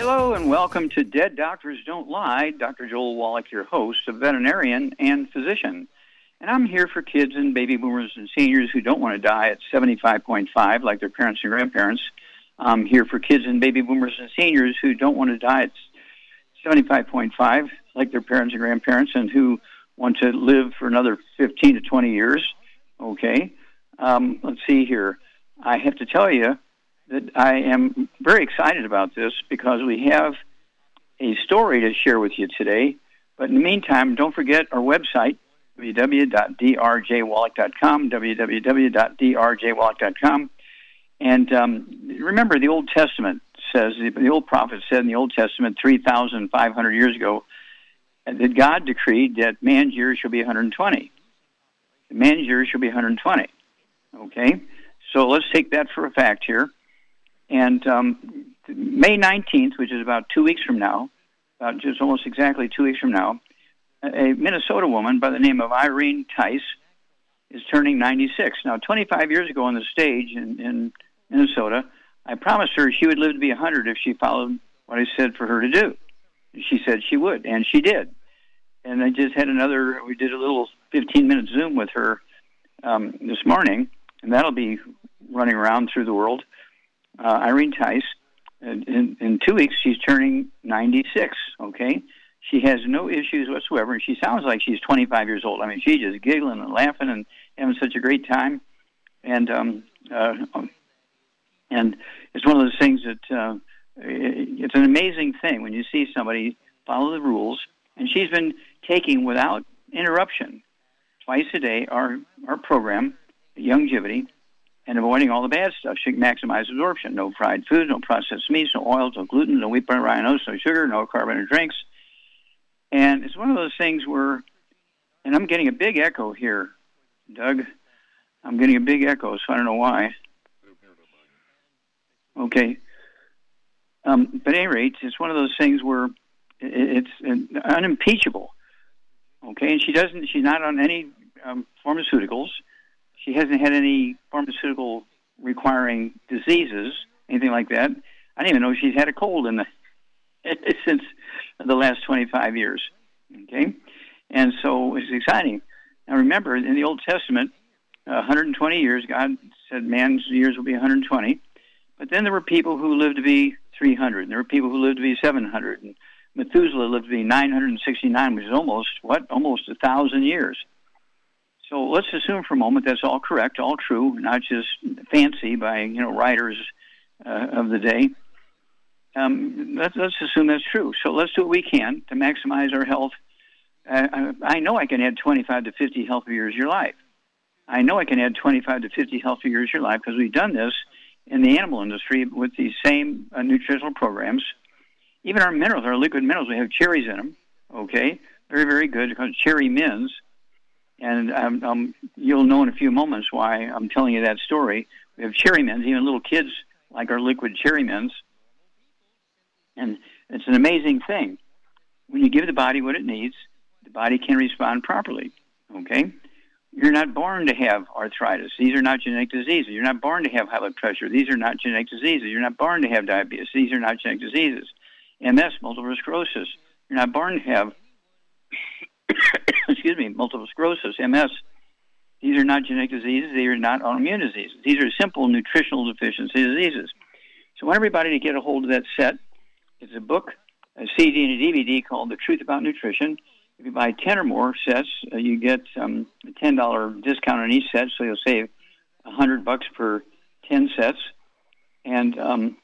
Hello and welcome to Dead Doctors Don't Lie. Dr. Joel Wallach, your host, a veterinarian and physician. And I'm here for kids and baby boomers and seniors who don't want to die at 75.5 like their parents and grandparents. I'm here for kids and baby boomers and seniors who don't want to die at 75.5 like their parents and grandparents and who want to live for another 15 to 20 years. Okay. Um, let's see here. I have to tell you that I am very excited about this because we have a story to share with you today. But in the meantime, don't forget our website, www.drjwallach.com, www.drjwallach.com. And um, remember, the Old Testament says, the old prophet said in the Old Testament 3,500 years ago, that God decreed that man's years shall be 120. Man's years shall be 120. Okay? So let's take that for a fact here. And um, May 19th, which is about two weeks from now, about just almost exactly two weeks from now, a Minnesota woman by the name of Irene Tice is turning 96. Now, 25 years ago on the stage in, in Minnesota, I promised her she would live to be 100 if she followed what I said for her to do. She said she would, and she did. And I just had another, we did a little 15 minute Zoom with her um, this morning, and that'll be running around through the world. Uh, Irene Tice, in, in two weeks, she's turning 96, okay? She has no issues whatsoever, and she sounds like she's 25 years old. I mean, she's just giggling and laughing and having such a great time. And um, uh, and it's one of those things that uh, it's an amazing thing when you see somebody follow the rules. And she's been taking without interruption twice a day our our program, Youngevity, and avoiding all the bad stuff. She can maximize absorption. No fried foods, no processed meats, no oils, no gluten, no wheat, butter, rhinos, no sugar, no carbonated drinks. And it's one of those things where, and I'm getting a big echo here, Doug. I'm getting a big echo, so I don't know why. Okay. Um, but at any rate, it's one of those things where it's unimpeachable. Okay, and she doesn't. She's not on any um, pharmaceuticals. She hasn't had any pharmaceutical requiring diseases, anything like that. I didn't even know she's had a cold in the since the last 25 years. Okay, and so it's exciting. Now remember, in the Old Testament, uh, 120 years, God said man's years will be 120. But then there were people who lived to be 300, and there were people who lived to be 700, and Methuselah lived to be 969, which is almost, what, almost a thousand years. So let's assume for a moment that's all correct, all true, not just fancy by, you know, writers uh, of the day. Um, let's, let's assume that's true. So let's do what we can to maximize our health. Uh, I know I can add 25 to 50 healthy years to your life. I know I can add 25 to 50 healthy years to your life because we've done this in the animal industry with these same uh, nutritional programs. Even our minerals, our liquid minerals, we have cherries in them. Okay, very very good because cherry mints, and um, um, you'll know in a few moments why I'm telling you that story. We have cherry mints, even little kids like our liquid cherry mints, and it's an amazing thing. When you give the body what it needs, the body can respond properly. Okay, you're not born to have arthritis. These are not genetic diseases. You're not born to have high blood pressure. These are not genetic diseases. You're not born to have diabetes. These are not genetic diseases. MS, multiple sclerosis. You're not born to have, excuse me, multiple sclerosis, MS. These are not genetic diseases. They are not autoimmune diseases. These are simple nutritional deficiency diseases. So I want everybody to get a hold of that set. It's a book, a CD, and a DVD called The Truth About Nutrition. If you buy 10 or more sets, uh, you get um, a $10 discount on each set, so you'll save 100 bucks per 10 sets. And um,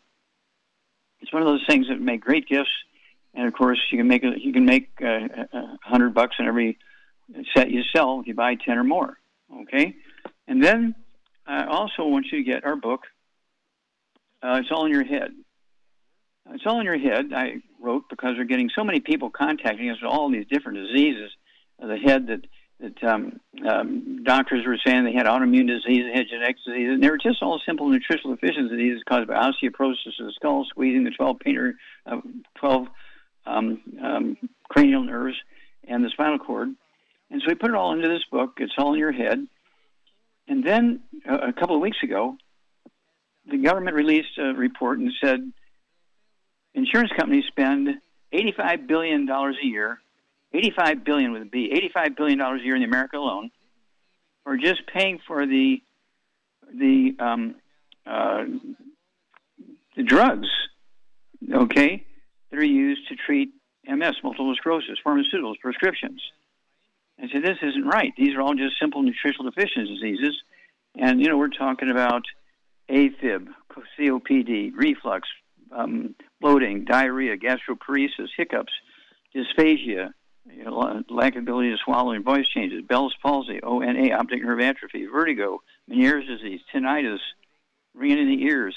it's one of those things that make great gifts. And of course, you can make a, you can make uh, a hundred bucks on every set you sell if you buy ten or more. Okay, and then I also want you to get our book, uh, it's all in your head. It's all in your head. I wrote because we're getting so many people contacting us with all these different diseases of the head that that um, um, doctors were saying they had autoimmune disease, they had genetic disease, and they were just all simple nutritional deficiency diseases caused by osteoporosis of the skull, squeezing the 12 painter, uh, 12 um, um, cranial nerves and the spinal cord. And so we put it all into this book. It's all in your head. And then uh, a couple of weeks ago, the government released a report and said insurance companies spend $85 billion a year, 85 billion with a B, 85 billion dollars a year in America alone, for just paying for the the um, uh, the drugs, okay, that are used to treat MS, multiple sclerosis, pharmaceuticals, prescriptions. I said, this isn't right. These are all just simple nutritional deficiency diseases. And, you know, we're talking about AFib, COPD, reflux, um, bloating, diarrhea, gastroparesis, hiccups, dysphagia, you know, lack of ability to swallow and voice changes, Bell's palsy, ONA, optic nerve atrophy, vertigo, Meniere's disease, tinnitus, ringing in the ears,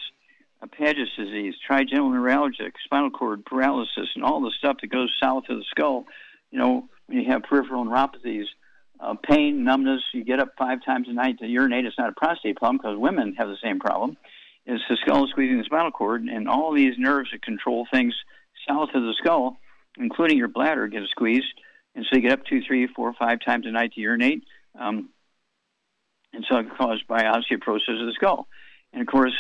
Paget's disease, trigeminal neuralgia, spinal cord paralysis, and all the stuff that goes south of the skull. You know, when you have peripheral neuropathies, uh, pain, numbness, you get up five times a night to urinate. It's not a prostate problem because women have the same problem. It's the skull squeezing the spinal cord, and all these nerves that control things south of the skull, including your bladder, get squeezed. And so you get up two, three, four, five times a night to urinate. Um, and so it's caused by osteoporosis of the skull. And of course,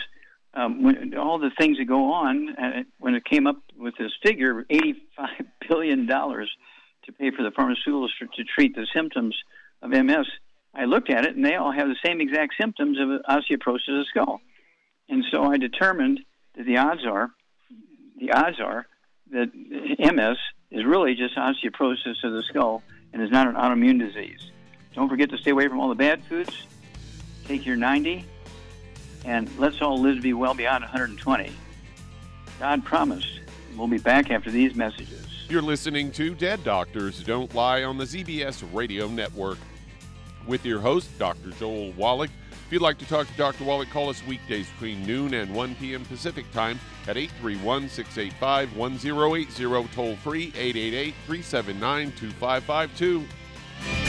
um, when, all the things that go on, uh, when it came up with this figure, $85 billion to pay for the pharmaceuticals for, to treat the symptoms of MS, I looked at it and they all have the same exact symptoms of osteoporosis of the skull. And so I determined that the odds are, the odds are that MS is really just osteoporosis of the skull and is not an autoimmune disease. Don't forget to stay away from all the bad foods. Take your 90 and let's all live to be well beyond 120. God promised. We'll be back after these messages. You're listening to Dead Doctors Don't Lie on the ZBS Radio Network with your host, Dr. Joel Wallach. If you'd like to talk to Dr. Wallach, call us weekdays between noon and 1 p.m. Pacific Time at 831 685 1080, toll free 888 379 2552.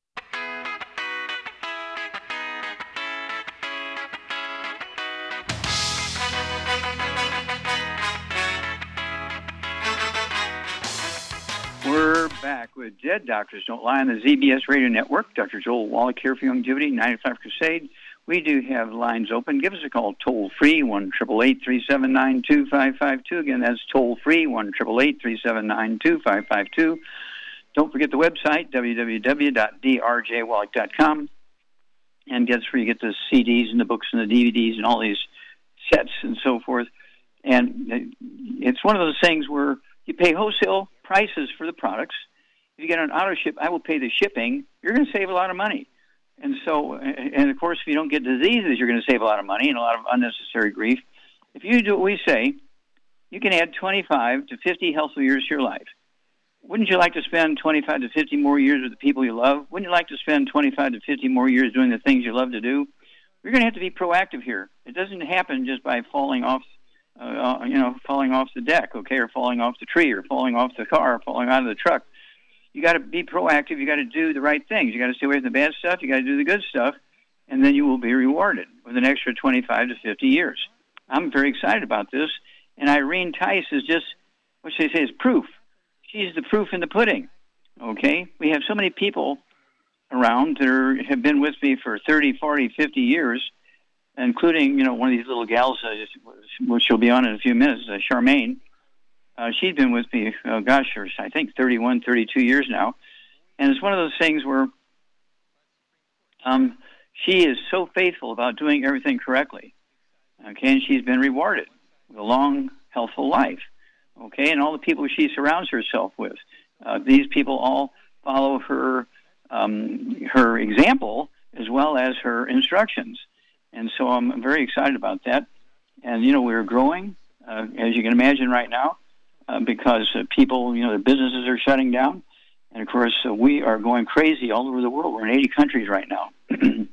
We're back with Dead Doctors Don't Lie on the ZBS Radio Network. Dr. Joel Wallach here for Youngevity. 95 Crusade. We do have lines open. Give us a call toll free, 1 379 2552. Again, that's toll free, 1 379 2552. Don't forget the website, www.drjwallach.com. And that's where you get the CDs and the books and the DVDs and all these sets and so forth. And uh, it's one of those things where you pay wholesale prices for the products. If you get an auto ship, I will pay the shipping. You're going to save a lot of money. And so, and of course, if you don't get diseases, you're going to save a lot of money and a lot of unnecessary grief. If you do what we say, you can add 25 to 50 healthy years to your life. Wouldn't you like to spend 25 to 50 more years with the people you love? Wouldn't you like to spend 25 to 50 more years doing the things you love to do? You're going to have to be proactive here. It doesn't happen just by falling off uh, uh, you know, falling off the deck, okay, or falling off the tree, or falling off the car, or falling out of the truck. You got to be proactive. You got to do the right things. You got to stay away from the bad stuff. You got to do the good stuff, and then you will be rewarded with an extra 25 to 50 years. I'm very excited about this, and Irene Tice is just what I say is proof. She's the proof in the pudding. Okay, we have so many people around that are, have been with me for 30, 40, 50 years including you know one of these little gals, uh, which she'll be on in a few minutes, uh, Charmaine. Uh, she's been with me, oh gosh, for I think 31, 32 years now, and it's one of those things where um, she is so faithful about doing everything correctly. Okay, and she's been rewarded with a long, healthful life. Okay, and all the people she surrounds herself with, uh, these people all follow her um, her example as well as her instructions. And so I'm very excited about that. And, you know, we're growing, uh, as you can imagine right now, uh, because uh, people, you know, their businesses are shutting down. And of course, uh, we are going crazy all over the world. We're in 80 countries right now.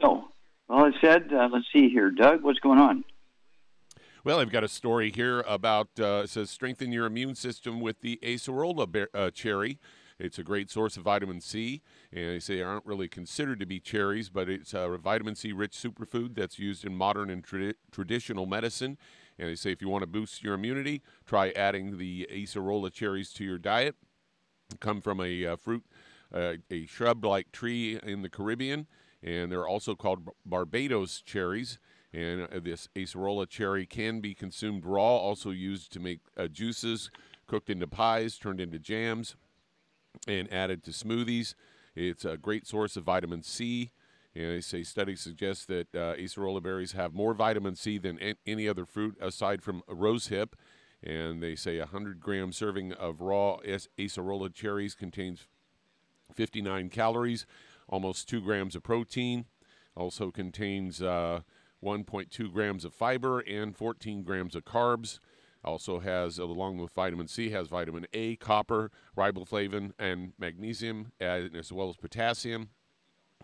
so, well, it said, uh, let's see here. Doug, what's going on? Well, I've got a story here about uh, says strengthen your immune system with the acerola bear, uh, cherry. It's a great source of vitamin C, and they say aren't really considered to be cherries, but it's a vitamin C rich superfood that's used in modern and tra- traditional medicine. And they say if you want to boost your immunity, try adding the acerola cherries to your diet. Come from a uh, fruit, uh, a shrub-like tree in the Caribbean, and they're also called Barbados cherries. And uh, this acerola cherry can be consumed raw, also used to make uh, juices, cooked into pies, turned into jams and added to smoothies. It's a great source of vitamin C. And they say studies suggest that uh, acerola berries have more vitamin C than any other fruit aside from rosehip. And they say a 100 gram serving of raw acerola cherries contains 59 calories, almost 2 grams of protein. Also contains uh, 1.2 grams of fiber and 14 grams of carbs. Also has, along with vitamin C, has vitamin A, copper, riboflavin, and magnesium, as well as potassium.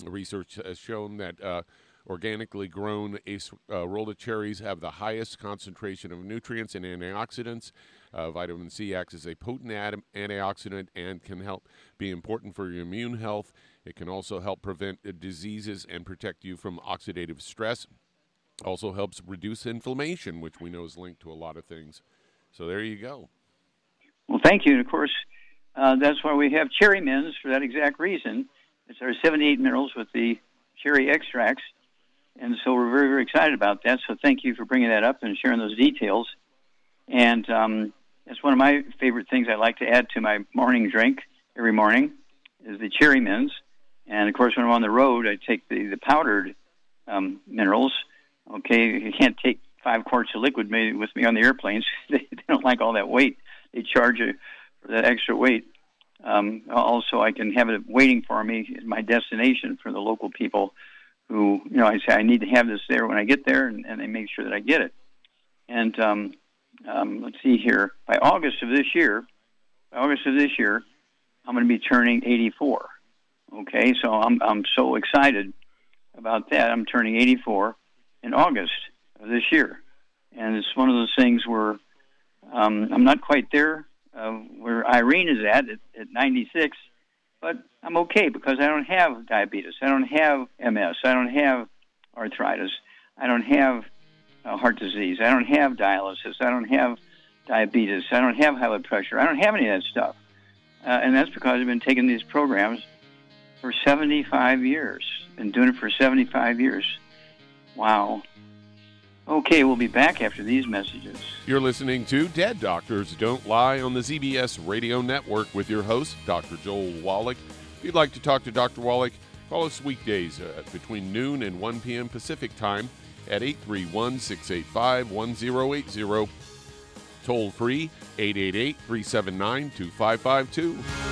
Research has shown that uh, organically grown acerola uh, cherries have the highest concentration of nutrients and antioxidants. Uh, vitamin C acts as a potent antioxidant and can help be important for your immune health. It can also help prevent uh, diseases and protect you from oxidative stress. Also helps reduce inflammation, which we know is linked to a lot of things. So there you go. Well, thank you. And of course, uh, that's why we have cherry mints for that exact reason. It's our 78 minerals with the cherry extracts. And so we're very, very excited about that. So thank you for bringing that up and sharing those details. And um, that's one of my favorite things I like to add to my morning drink every morning is the cherry mints. And of course, when I'm on the road, I take the, the powdered um, minerals. Okay, you can't take five quarts of liquid with me on the airplanes. they, don't like all that weight. They charge you for that extra weight. Um, also, I can have it waiting for me at my destination for the local people who, you know, I say I need to have this there when I get there, and, and they make sure that I get it. And um, um, let's see here. By August of this year, by August of this year, I'm going to be turning 84. Okay, so I'm I'm so excited about that. I'm turning 84 in August, this year. And it's one of those things where um, I'm not quite there uh, where Irene is at, at at 96, but I'm okay because I don't have diabetes. I don't have MS. I don't have arthritis. I don't have uh, heart disease. I don't have dialysis. I don't have diabetes. I don't have high blood pressure. I don't have any of that stuff. uh, and that's because I've been taking these programs for 75 years. Been doing it for 75 years. Wow. Okay, we'll be back after these messages. You're listening to Dead Doctors Don't Lie on the ZBS Radio Network with your host, Dr. Joel Wallach. If you'd like to talk to Dr. Wallach, call us weekdays uh, between noon and 1 p.m. Pacific Time at 831 685 1080. Toll free 888 379 2552.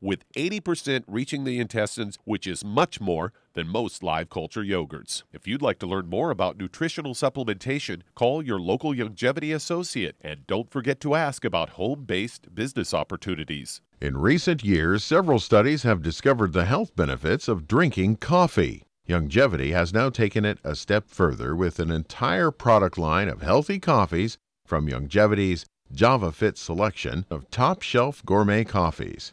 with 80% reaching the intestines, which is much more than most live culture yogurts. If you'd like to learn more about nutritional supplementation, call your local Youngevity associate and don't forget to ask about home based business opportunities. In recent years, several studies have discovered the health benefits of drinking coffee. Youngevity has now taken it a step further with an entire product line of healthy coffees from Youngevity's Java Fit selection of top shelf gourmet coffees.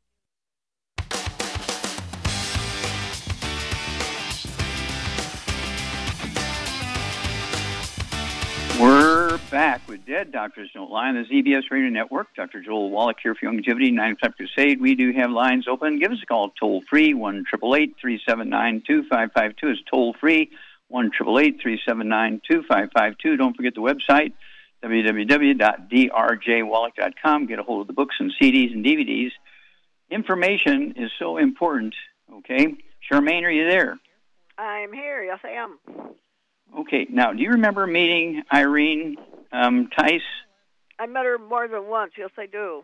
Back with Dead Doctors Don't Lie on the ZBS Radio Network. Dr. Joel Wallach here for Youngevity, 9 o'clock crusade. We do have lines open. Give us a call toll free, 1 379 2552 is toll free, 1 379 2552 Don't forget the website, www.drjwallach.com. Get a hold of the books and CDs and DVDs. Information is so important, okay? Charmaine, are you there? I'm here. Yes, I am. Okay, now, do you remember meeting Irene um, Tice? I met her more than once. Yes, I do.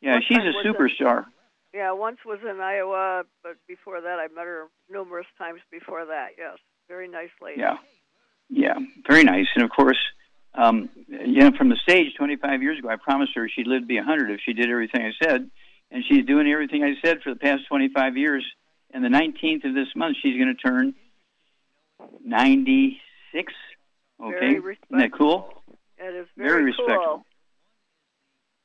Yeah, she's a was in- superstar. Yeah, once was in Iowa, but before that, I met her numerous times before that. Yes, very nice lady. Yeah, yeah, very nice. And of course, um, you know, from the stage 25 years ago, I promised her she'd live to be 100 if she did everything I said, and she's doing everything I said for the past 25 years. And the 19th of this month, she's going to turn 96. Okay, Very isn't that cool? It is very, very cool.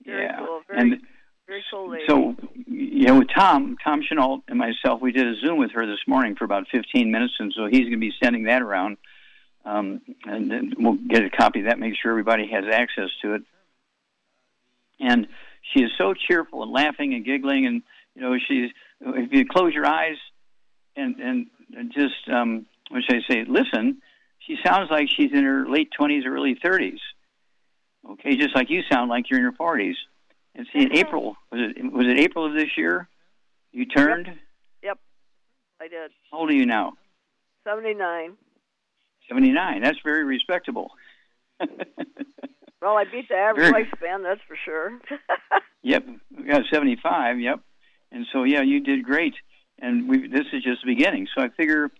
Very yeah, cool. Very, and very cool lady. so you know, with Tom, Tom Chenault and myself, we did a Zoom with her this morning for about 15 minutes, and so he's going to be sending that around, um, and then we'll get a copy of that, make sure everybody has access to it. And she is so cheerful and laughing and giggling, and you know, she's if you close your eyes and and just um, should I say? Listen, she sounds like she's in her late 20s early 30s. Okay, just like you sound like you're in your 40s. And see, in mm-hmm. April was it was it April of this year? You turned. Yep, I did. How old are you now? 79. 79. That's very respectable. Well, I beat the average Very- lifespan, that's for sure. Yep, we got 75. Yep, and so yeah, you did great. And we this is just the beginning. So I figure,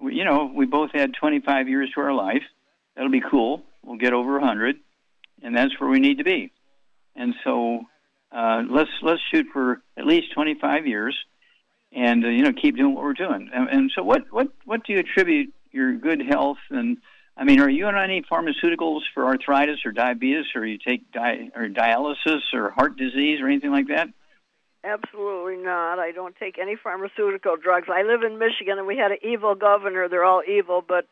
you know, we both had 25 years to our life. That'll be cool. We'll get over 100, and that's where we need to be. And so uh, let's let's shoot for at least 25 years, and uh, you know, keep doing what we're doing. And, and so, what what what do you attribute your good health and I mean, are you on any pharmaceuticals for arthritis or diabetes, or you take di- or dialysis or heart disease or anything like that? Absolutely not. I don't take any pharmaceutical drugs. I live in Michigan, and we had an evil governor. They're all evil, but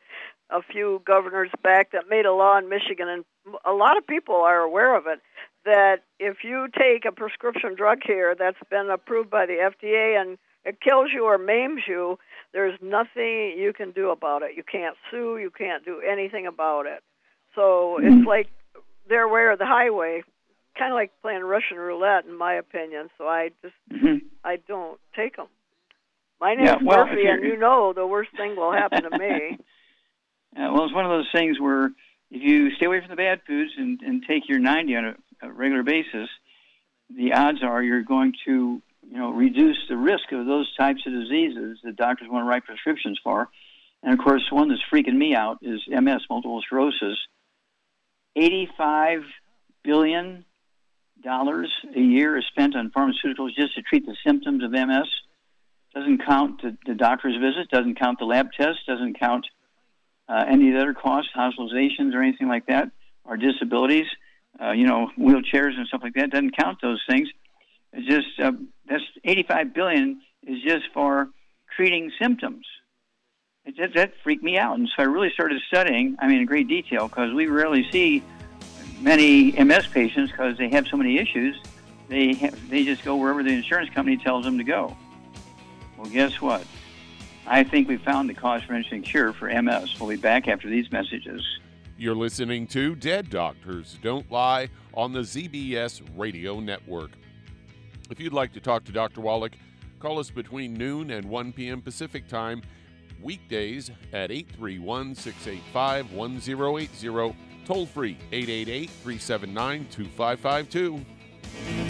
a few governors back that made a law in Michigan, and a lot of people are aware of it. That if you take a prescription drug here that's been approved by the FDA and it kills you or maims you, there's nothing you can do about it. You can't sue. You can't do anything about it. So it's hmm. like they're aware of the highway, kind of like playing Russian roulette, in my opinion. So I just hmm I don't take them. My name's Yeah, well, Murphy, and you know the worst thing will happen to me. Uh, well, it's one of those things where if you stay away from the bad foods and, and take your 90 on a, a regular basis, the odds are you're going to, you know, reduce the risk of those types of diseases that doctors want to write prescriptions for. And of course, one that's freaking me out is MS, multiple sclerosis. 85 billion dollars a year is spent on pharmaceuticals just to treat the symptoms of MS. Doesn't count the, the doctor's visit, doesn't count the lab tests, doesn't count uh, any of the other costs, hospitalizations or anything like that, or disabilities, uh, you know, wheelchairs and stuff like that. Doesn't count those things. It's just uh, that's 85 billion is just for treating symptoms. It, that, that freaked me out, and so I really started studying. I mean, in great detail because we rarely see many MS patients because they have so many issues. They ha- they just go wherever the insurance company tells them to go. Well, guess what? I think we found the cause prevention cure for MS. We'll be back after these messages. You're listening to Dead Doctors Don't Lie on the ZBS Radio Network. If you'd like to talk to Dr. Wallach, call us between noon and 1 p.m. Pacific Time, weekdays at 831 685 1080, toll free 888 379 2552.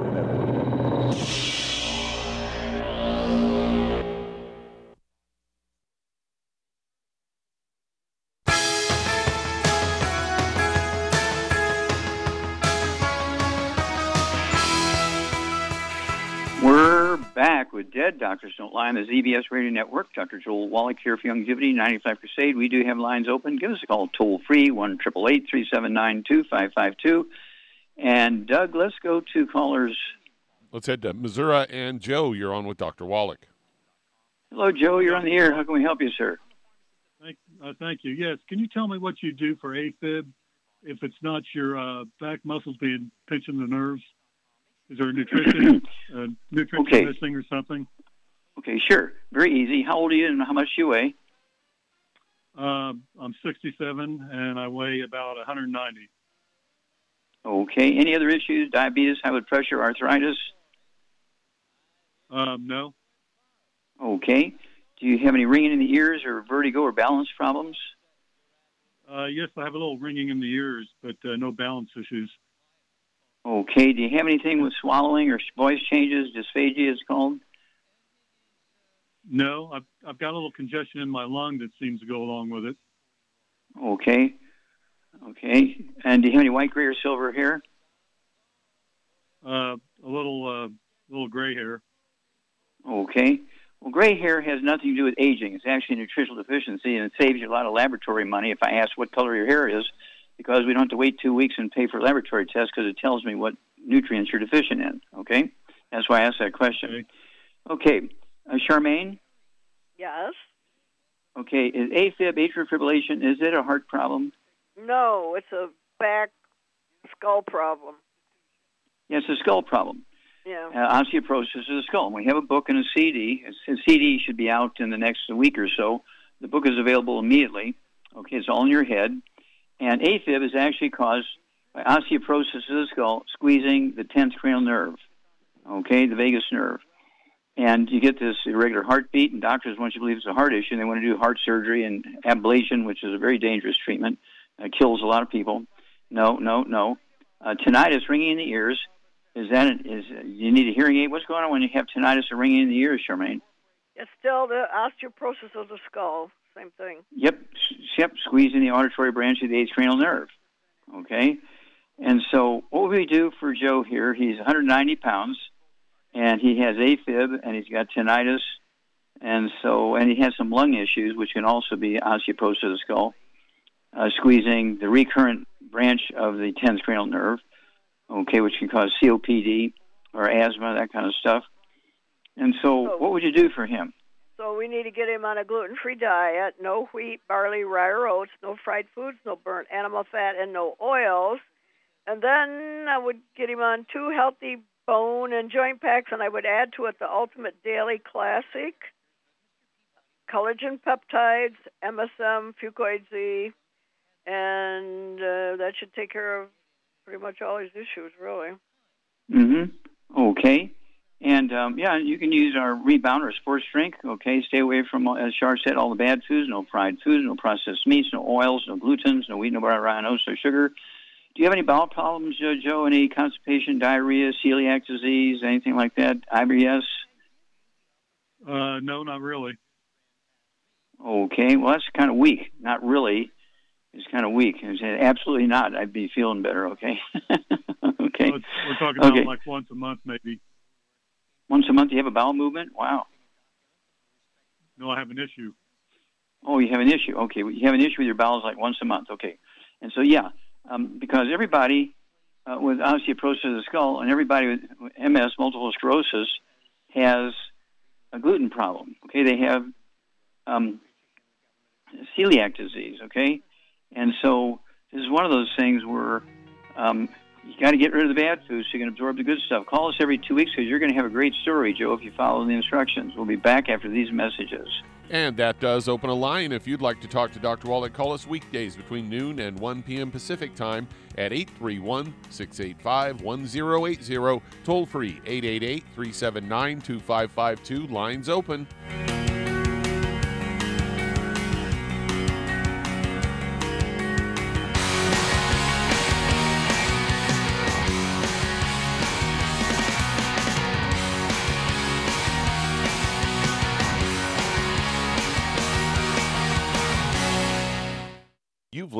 Dead Doctors Don't Lie on the ZBS Radio Network. Dr. Joel Wallach here for Youngevity 95 Crusade. We do have lines open. Give us a call toll free, 1 379 2552. And Doug, let's go to callers. Let's head to Missouri. And Joe, you're on with Dr. Wallach. Hello, Joe. You're on the air. How can we help you, sir? Thank, uh, thank you. Yes. Can you tell me what you do for AFib if it's not your uh, back muscles being pinching the nerves? Is there a nutrition, uh, nutrition Okay. missing or something? Okay, sure. Very easy. How old are you and how much do you weigh? Uh, I'm 67 and I weigh about 190. Okay. Any other issues? Diabetes, high blood pressure, arthritis? Um, no, Okay. Do you have any ringing in the ears or vertigo or balance problems? uh, yes, I have a little ringing in the ears, but uh, no balance issues. Okay. Do you have anything with swallowing or voice changes? Dysphagia is called. No, I've, I've got a little congestion in my lung that seems to go along with it. Okay. Okay. And do you have any white, gray, or silver hair? Uh, a little, uh, little gray hair. Okay. Well, gray hair has nothing to do with aging. It's actually a nutritional deficiency, and it saves you a lot of laboratory money if I ask what color your hair is, because we don't have to wait two weeks and pay for laboratory tests because it tells me what nutrients you're deficient in. Okay. That's why I asked that question. Okay. Uh, Charmaine. Yes. Okay. Is AFib, atrial fibrillation, is it a heart problem? No, it's a back skull problem. Yes, it's a skull problem. Yeah. uh, osteoporosis of the skull. And we have a book and a CD. It's- The CD should be out in the next week or so. The book is available immediately. Okay, it's all in your head. And AFib is actually caused by osteoporosis of the skull, squeezing the 10th cranial nerve, okay, the vagus nerve. And you get this irregular heartbeat, and doctors, once you to believe it's a heart issue, and they want to do heart surgery and ablation, which is a very dangerous treatment. Uh, kills a lot of people. No, no, no. Uh, tinnitus, ringing in the ears, is that is you need a hearing aid? What's going on when you have tinnitus or ringing in the ears, Charmaine? It's still the osteoporosis of the skull. Same thing. Yep, yep, squeezing the auditory branch of the eighth cranial nerve. Okay, and so what would we do for Joe here? He's 190 pounds, and he has AFib, and he's got tinnitus, and so and he has some lung issues, which can also be osteoporosis of the skull, uh, squeezing the recurrent branch of the 10th cranial nerve. Okay, which can cause COPD or asthma, that kind of stuff. And so, what would you do for him? So we need to get him on a gluten-free diet. No wheat, barley, rye, or oats. No fried foods. No burnt animal fat, and no oils. and then I would get him on two healthy bone and joint packs, and I would add to it the Ultimate Daily Classic, collagen peptides, MSM, Fucoid Z, and uh, that should take care of pretty much all his issues, really. Mm-hmm. Okay. And um, yeah, you can use our rebounder sports drink. Okay, stay away from, as Shar said, all the bad foods. No fried foods, no processed meats, no oils, no glutens, no wheat, no butter, no sugar. Do you have any bowel problems, uh, Joe? Any constipation, diarrhea, celiac disease, anything like that? IBS? Uh, no, not really. Okay, well that's kind of weak. Not really. It's kind of weak. I said, absolutely not. I'd be feeling better. Okay. okay. Well, we're talking about okay. like once a month, maybe. Once a month, you have a bowel movement? Wow. No, I have an issue. Oh, you have an issue. Okay, you have an issue with your bowels like once a month. Okay, and so yeah, um, because everybody uh, with osteoporosis of the skull and everybody with MS, multiple sclerosis, has a gluten problem. Okay, they have um, celiac disease. Okay, and so this is one of those things where um, you got to get rid of the bad foods so you can absorb the good stuff. Call us every two weeks because you're going to have a great story, Joe, if you follow the instructions. We'll be back after these messages. And that does open a line. If you'd like to talk to Dr. Wallach, call us weekdays between noon and 1 p.m. Pacific time at 831 685 1080. Toll free 888 379 2552. Lines open.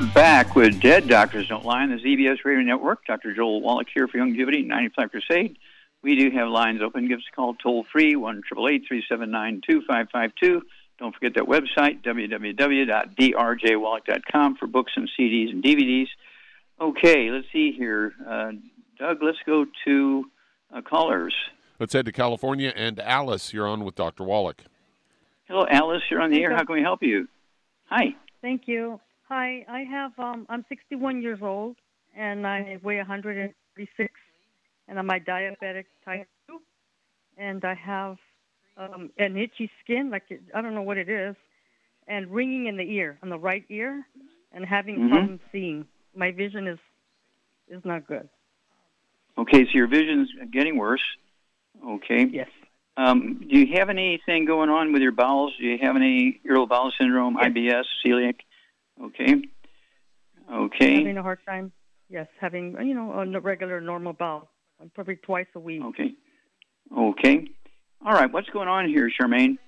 We're back with Dead Doctors Don't Lie on the ZBS Radio Network. Dr. Joel Wallach here for Youngevity 95 Crusade. We do have lines open. Give us a call toll free, 1 379 2552. Don't forget that website, www.drjwallach.com, for books and CDs and DVDs. Okay, let's see here. Uh, Doug, let's go to uh, callers. Let's head to California. And Alice, you're on with Dr. Wallach. Hello, Alice. You're on the air. How can we help you? Hi. Thank you. Hi, I have um I'm 61 years old and I weigh 136 and I'm a diabetic type 2 and I have um an itchy skin like it, I don't know what it is and ringing in the ear on the right ear and having Mhm. problems seeing. My vision is is not good. Okay, so your vision's getting worse. Okay. Yes. Um, do you have anything going on with your bowels? Do you have any irritable bowel syndrome, IBS, celiac? Okay. Okay. Having a hard time. Yes, having you know a regular normal bowel, probably twice a week. Okay. Okay. All right. What's going on here, Charmaine?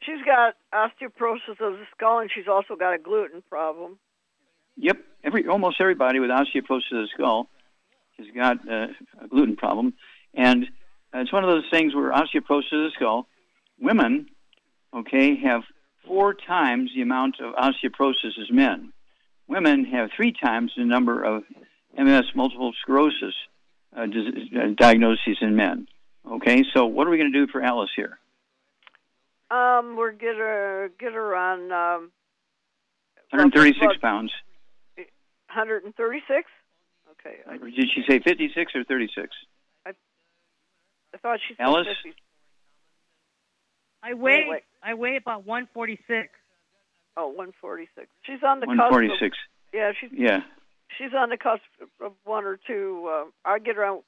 She's got osteoporosis of the skull, and she's also got a gluten problem. Yep. Every almost everybody with osteoporosis of the skull has got uh, a gluten problem, and uh, it's one of those things where osteoporosis of the skull, women, okay, have four times the amount of osteoporosis as men. Women have three times the number of MS multiple sclerosis uh, diagnoses in men. Okay, so what are we going to do for Alice here? Um, we're get her get her on um, 136 pounds. 136. Okay. Did she say 56 or 36? I, I thought she said Alice? 50. I weigh Wait, wait. I weigh about 146. Oh, 146. She's on the cusp. 146. Of, yeah, she's Yeah. she's on the cusp of one or two. Uh, I'd get around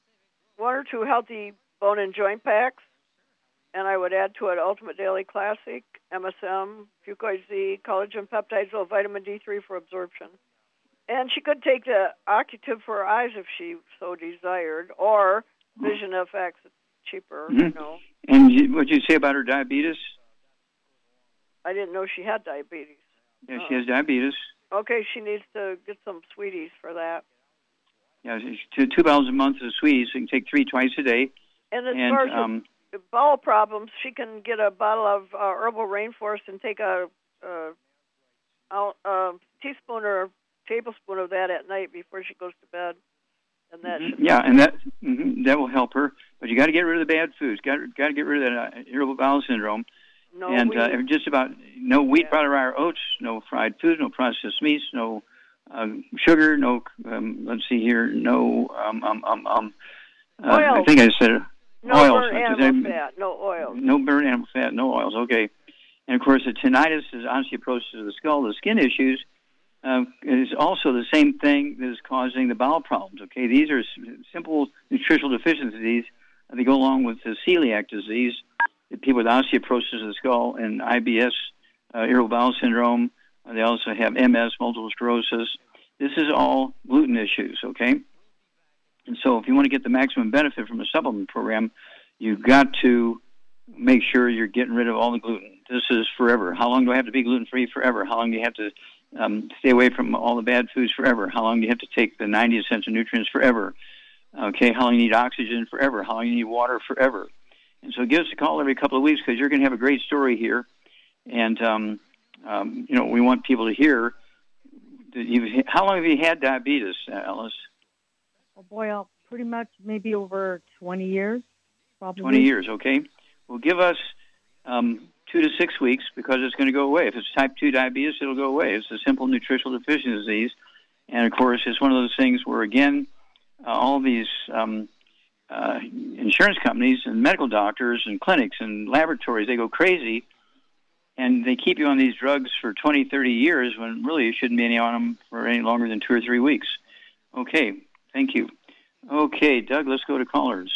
one or two healthy bone and joint packs, and I would add to it Ultimate Daily Classic, MSM, Fucoid Z, collagen peptides, well, vitamin D3 for absorption. And she could take the Occutive for her eyes if she so desired, or Vision FX. It's cheaper, you Mhm. know. And what'd you say about her diabetes? I didn't know she had diabetes. Yeah, Oh. she has diabetes. Okay, she needs to get some Sweet EZE for that. Yeah, two, two bottles a month of Sweet EZE. You can take three twice a day. And as and far as um, the bowel problems, she can get a bottle of uh, herbal rainforest and take a, a, a, a teaspoon or a tablespoon of that at night before she goes to bed, and that mhm, yeah, and that mhm, that will help her. But you got to get rid of the bad foods. Got got to get rid of that uh, irritable bowel syndrome. no and uh, just about no wheat, brown or oats, no fried food, no processed meats, no um, sugar, no. Um, let's see here, no. Um, um, um, um, uh, I Oils. think I said it. no oils. burnt animal fat, no oil. No burnt animal fat, no oils. Okay. And of course, the tinnitus is osteoporosis of the skull. The skin issues uh, is also the same thing that is causing the bowel problems. Okay, these are s- simple nutritional deficiencies. They go along with the celiac disease, people with osteoporosis of the skull and IBS, uh, irritable bowel syndrome. Uh, they also have MS, multiple sclerosis. This is all gluten issues. Okay. And so, if you want to get the maximum benefit from a supplement program, you've got to make sure you're getting rid of all the gluten. This is forever. How long do I have to be gluten free? Forever. How long do you have to um, stay away from all the bad foods? Forever. How long do you have to take the 90 essential nutrients? Forever. Okay. How long you need oxygen? Forever. How long you need water? Forever. And so, give us a call every couple of weeks because you're going to have a great story here. And um, um, you know, we want people to hear. That you've, how long have you had diabetes, Alice? Oh boy, I'll pretty much maybe over 20 years, probably. 20 years, okay? Well, give us um, two to six weeks because it's going to go away. If it's type 2 diabetes, it'll go away. It's a simple nutritional deficiency disease. And of course, it's one of those things where, again, uh, all these um, uh, insurance companies and medical doctors and clinics and laboratories, they go crazy and they keep you on these drugs for 20, 30 years when really you shouldn't be any on them for any longer than two or three weeks. Okay, thank you. Okay, Doug, let's go to callers.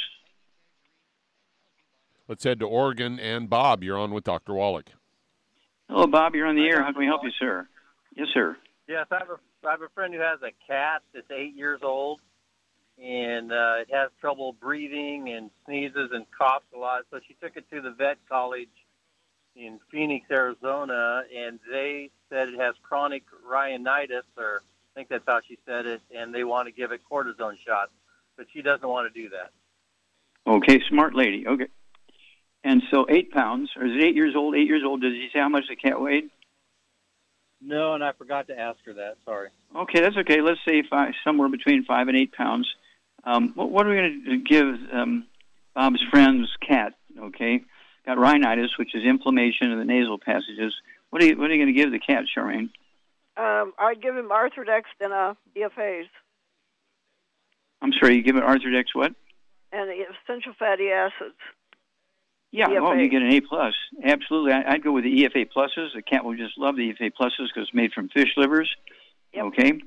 Let's head to Oregon. And Bob, you're on with Dr. Wallach. Hello, Bob. You're on the air. How can we help you, sir? Yes, sir. Yes, I have a, I have a friend who has a cat that's eight years old, and uh, it has trouble breathing and sneezes and coughs a lot. So she took it to the vet college in Phoenix, Arizona, and they said it has chronic rhinitis, or I think that's how she said it, and they want to give it cortisone shots, but she doesn't want to do that. Okay, smart lady. Okay. And so eight pounds, or is it eight years old? Eight years old. Does he say how much the cat weighed? No, and I forgot to ask her that. Sorry. Okay, that's okay. Let's say five, somewhere between five and eight pounds. Um, what, what are we going to give um, Bob's friend's cat? Okay, got rhinitis, which is inflammation in the nasal passages. What are you What are you going to give the cat, Charmaine? Um, I'd give him Arthrodex and a EFAs I'm sorry, you give it Arthrodex what? and the essential fatty acids. Yeah, oh, EFA. you get an A plus. Absolutely, I, I'd go with the EFA pluses. The cat will just love the EFA pluses because it's made from fish livers. Okay,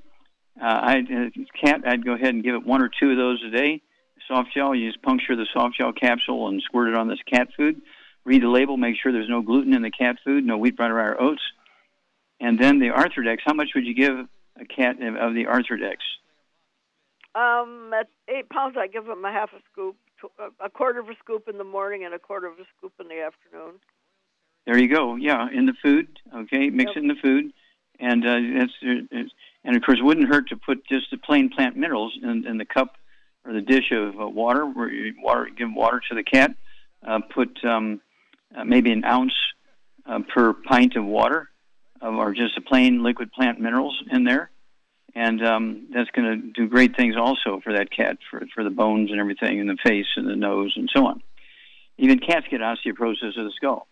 uh, I'd uh, cat. I'd go ahead and give it one or two of those a day. soft gel. You just puncture the soft gel capsule and squirt it on this cat food. Read the label, make sure there's no gluten in the cat food, no wheat, brown, rye or oats. And then the Arthrodex. How much would you give a cat of the Arthrodex? Um, at eight pounds, I give them a half a scoop, a quarter of a scoop in the morning, and a quarter of a scoop in the afternoon. There you go. Yeah, in the food. Okay, mix yep. it in the food, and uh, that's it's, and of course, it wouldn't hurt to put just the plain plant minerals in, in the cup or the dish of uh, water. Where you water, give water to the cat. Uh, put um, uh, maybe an ounce uh, per pint of water, or just the plain liquid plant minerals in there, and um, that's going to do great things also for that cat, for for the bones and everything, and the face and the nose and so on. Even cats get osteoporosis of the skull.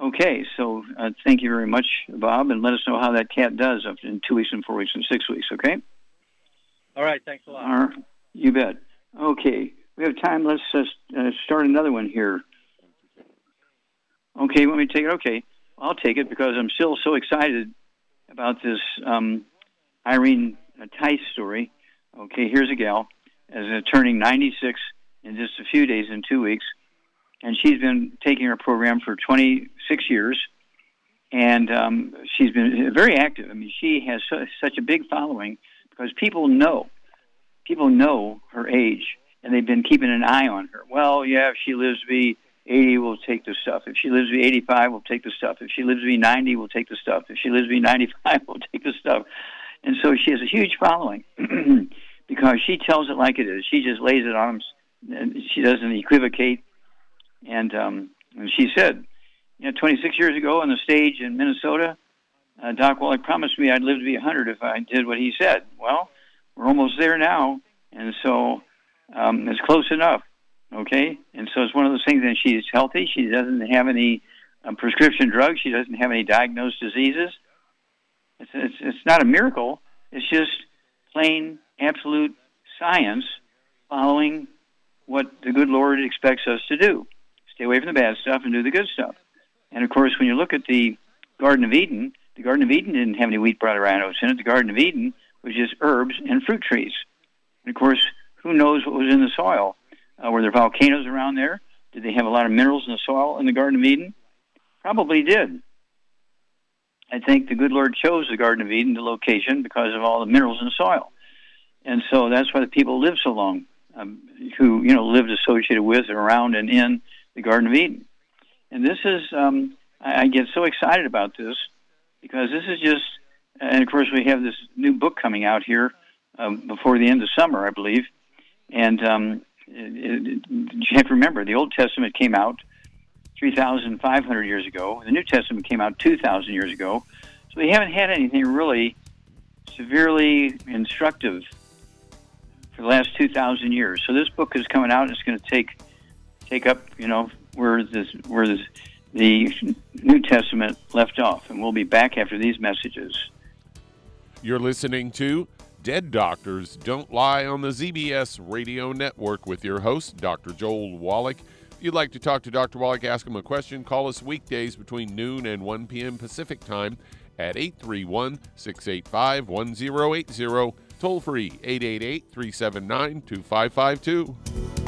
Okay, so uh, thank you very much, Bob, and let us know how that cat does up in two weeks and four weeks and six weeks. Okay. All right. Thanks a lot. Right, you bet. Okay, we have time. Let's uh, start another one here. Okay, let me take it? Okay, I'll take it because I'm still so excited about this um, Irene Tice story. Okay, here's a gal as a turning 96 in just a few days in two weeks and she's been taking her program for 26 years, and um, she's been very active. I mean, she has su- such a big following because people know, people know her age, and they've been keeping an eye on her. Well, yeah, if she lives to be 80, we'll take the stuff. If she lives to be 85, we'll take the stuff. If she lives to be 90, we'll take the stuff. If she lives to be 95, we'll take the stuff. And so she has a huge following because she tells it like it is. She just lays it on them. She doesn't equivocate and, um, and she said, you know, 26 years ago on the stage in Minnesota, uh, Doc Wallach promised me I'd live to be 100 if I did what he said. Well, we're almost there now, and so um, it's close enough. Okay, and so it's one of those things. And she's healthy. She doesn't have any um, prescription drugs. She doesn't have any diagnosed diseases. It's, it's it's not a miracle. It's just plain absolute science following what the good Lord expects us to do. Stay away from the bad stuff and do the good stuff. And of course, when you look at the Garden of Eden, the Garden of Eden didn't have any wheat, bread, or oats in it. The Garden of Eden was just herbs and fruit trees. And of course, who knows what was in the soil? Uh, were there volcanoes around there? Did they have a lot of minerals in the soil in the Garden of Eden? Probably did. I think the good Lord chose the Garden of Eden, the location, because of all the minerals in the soil. And so that's why the people lived so long, um, who, you know, lived associated with and around and in the Garden of Eden. And this is, um, I, I get so excited about this because this is just, and of course we have this new book coming out here um, before the end of summer, I believe. And um, it, it, you have to remember, the Old Testament came out 3,500 years ago. The New Testament came out 2,000 years ago. So we haven't had anything really severely instructive for the last 2,000 years. So this book is coming out and it's going to take take up, you know, where this where this, the New Testament left off, and we'll be back after these messages. You're listening to Dead Doctors Don't Lie on the ZBS Radio Network with your host, Dr. Joel Wallach. If you'd like to talk to Dr. Wallach, ask him a question, call us weekdays between noon and 1 p.m. Pacific Time at 831 685 1080. Toll free 888 379 2552.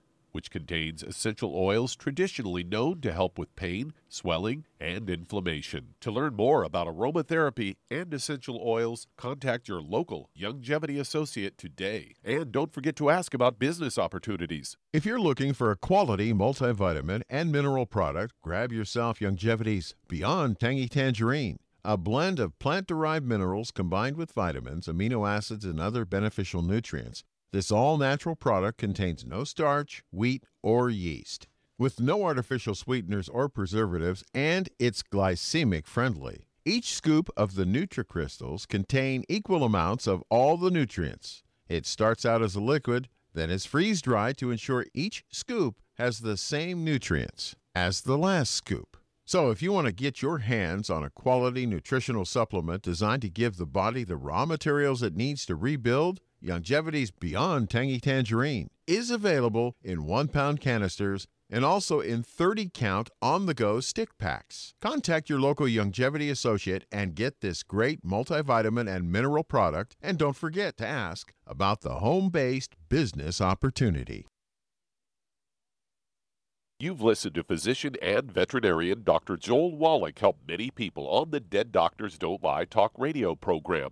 Which contains essential oils traditionally known to help with pain, swelling, and inflammation. To learn more about aromatherapy and essential oils, contact your local Youngevity associate today. And don't forget to ask about business opportunities. If you're looking for a quality multivitamin and mineral product, grab yourself Youngevity's Beyond Tangy Tangerine. A blend of plant derived minerals combined with vitamins, amino acids, and other beneficial nutrients. This all natural product contains no starch, wheat, or yeast. With no artificial sweeteners or preservatives, and it's glycemic friendly. Each scoop of the NutriCrystals contain equal amounts of all the nutrients. It starts out as a liquid, then is freeze dried to ensure each scoop has the same nutrients as the last scoop. So, if you want to get your hands on a quality nutritional supplement designed to give the body the raw materials it needs to rebuild, Youngevity's Beyond Tangy Tangerine is available in one pound canisters and also in 30 count on the go stick packs. Contact your local Youngevity associate and get this great multivitamin and mineral product. And don't forget to ask about the home based business opportunity. You've listened to physician and veterinarian Dr. Joel Wallach help many people on the Dead Doctors Don't Lie talk radio program.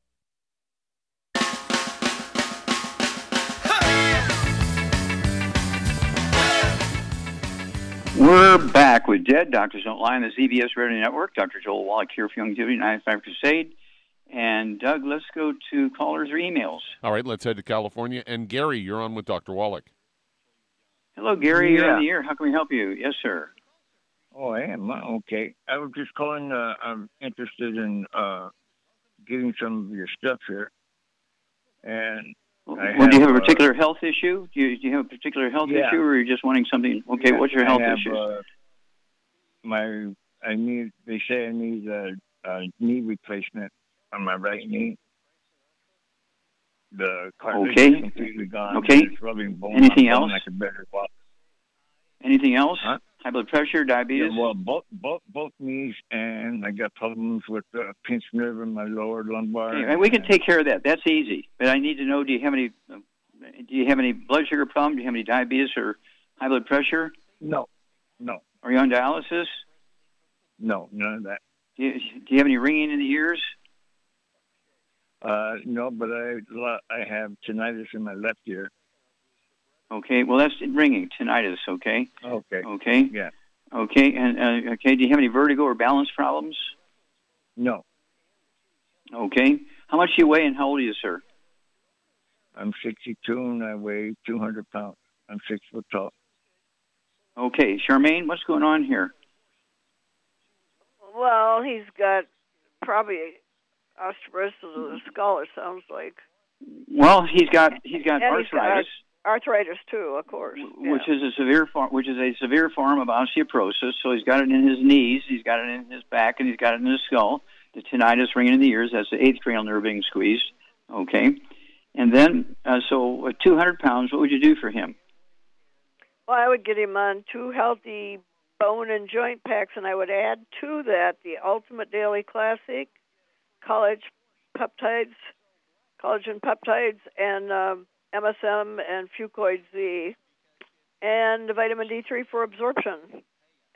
We're back with Dead Doctors Don't Lie on the ZBS Radio Network. Dr. Joel Wallach here for Youngevity 95 Crusade. And Doug, let's go to callers or emails. All right, let's head to California. And Gary, you're on with Dr. Wallach. Hello, Gary. You're Yeah. on the air. How can we help you? Yes, sir. Oh, I am. Okay. I was just calling. Uh, I'm interested in uh, getting some of your stuff here. And I well, do you have a particular health issue? Do you, do you have a particular health Yeah. issue, or are you just wanting something? Okay, yeah, what's your health I have, issues? Uh, my, I need. They say I need a, a knee replacement on my right knee. The cartilage Okay. is completely gone. Okay. It's rubbing bone Anything bone. else? I could barely walk. Anything else? Huh? High blood pressure, diabetes? Yeah, well, both both both knees, and I got problems with the pinched nerve in my lower lumbar. Okay, we can take care of that. That's easy. But I need to know: Do you have any? uh, Do you have any blood sugar problem? Do you have any diabetes or high blood pressure? No, no, Are you on dialysis? no, none of that. Do you, do you have any ringing in the ears? Uh, no, but I I have tinnitus in my left ear. Okay, well that's ringing tinnitus. Okay. Okay. Okay. Yeah. Okay, and uh, okay. Do you have any vertigo or balance problems? No, Okay. How much do you weigh and how old are you, sir? I'm 62 and I weigh 200 pounds. I'm six foot tall. Okay, Charmaine, what's going on here? Well, he's got probably osteoporosis of the skull. It sounds like. Well, he's got he's got And he's got arthritis, arthritis too, of course. which is a severe form, which is a severe form of osteoporosis. So he's got it in his knees, he's got it in his back, and he's got it in his skull. The tinnitus ringing in the ears. That's the eighth cranial nerve being squeezed. Okay, and then uh, so uh, 200 pounds. What would you do for him? Well, I would get him on two healthy bone and joint packs, and I would add to that the Ultimate Daily Classic, College Peptides, Collagen Peptides, and um, MSM and Fucoid Z, and the vitamin D3 for absorption.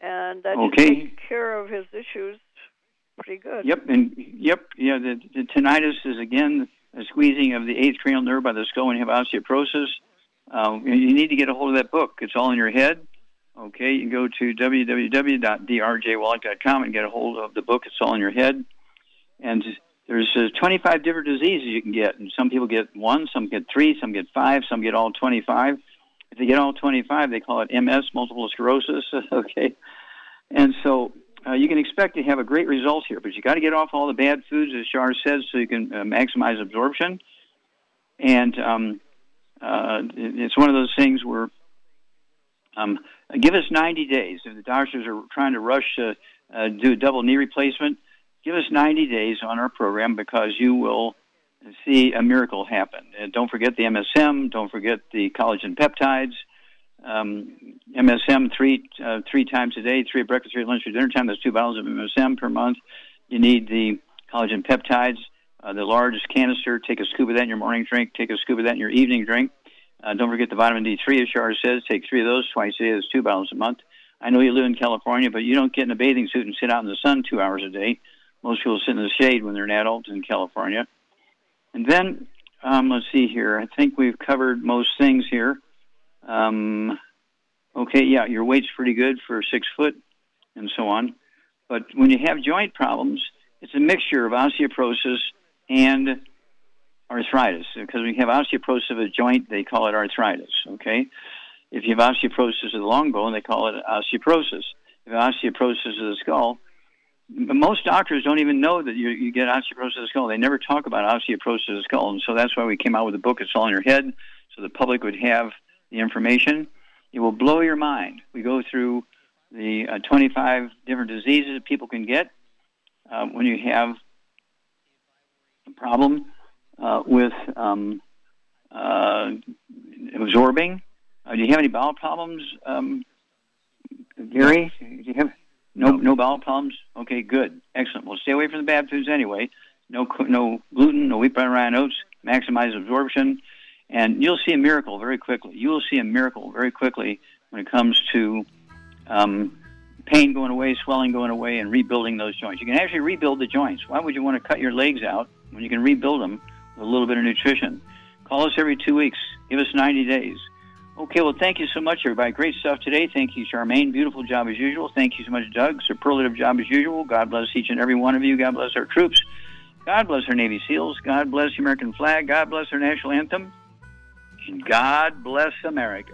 And that should Okay. take care of his issues pretty good. Yep, and yep, yeah. The, the tinnitus is again a squeezing of the eighth cranial nerve by the skull when you have osteoporosis. Uh, you need to get a hold of that book. It's all in your head. Okay, you can go to www.drjwallach.com and get a hold of the book. It's all in your head. And there's uh, 25 different diseases you can get, and some people get one, some get three, some get five, some get all 25. If they get all 25, they call it MS, multiple sclerosis. okay, and so uh, you can expect to have a great result here, but you got to get off all the bad foods, as Shar says, so you can uh, maximize absorption. And um, uh, it's one of those things where um, give us 90 days. If the doctors are trying to rush to uh, do a double knee replacement, give us 90 days on our program because you will see a miracle happen. And don't forget the MSM. Don't forget the collagen peptides. Um, MSM three uh, three times a day, three at breakfast, three at lunch, three at dinner time. That's two bottles of MSM per month. You need the collagen peptides, uh, the largest canister. Take a scoop of that in your morning drink. Take a scoop of that in your evening drink. Uh, don't forget the vitamin D3, as Shar says. Take three of those twice a day. That's two bottles a month. I know you live in California, but you don't get in a bathing suit and sit out in the sun two hours a day. Most people sit in the shade when they're an adult in California. And then, um, let's see here. I think we've covered most things here. Um, okay, yeah, your weight's pretty good for six foot and so on. But when you have joint problems, it's a mixture of osteoporosis and arthritis. Because when you have osteoporosis of a joint, they call it arthritis. Okay, if you have osteoporosis of the long bone, they call it osteoporosis. If you have osteoporosis of the skull, most doctors don't even know that you, you get osteoporosis of the skull. They never talk about osteoporosis of the skull, and so that's why we came out with a book. It's all in your head, so the public would have the information. It will blow your mind. We go through the uh, 25 different diseases that people can get uh, when you have a problem uh, with um, uh, absorbing. Uh, do you have any bowel problems, um, Gary? Do you have no no bowel problems? Okay, good, excellent. Well, stay away from the bad foods anyway. No no gluten, no wheat, bran, rye, oats. Maximize absorption, and you'll see a miracle very quickly. You will see a miracle very quickly when it comes to um, pain going away, swelling going away, and rebuilding those joints. You can actually rebuild the joints. Why would you want to cut your legs out when you can rebuild them with a little bit of nutrition? Call us every two weeks. Give us 90 days. Okay, well, thank you so much, everybody. Great stuff today. Thank you, Charmaine. Beautiful job as usual. Thank you so much, Doug. Superlative job as usual. God bless each and every one of you. God bless our troops. God bless our Navy SEALs. God bless the American flag. God bless our national anthem. And God bless America.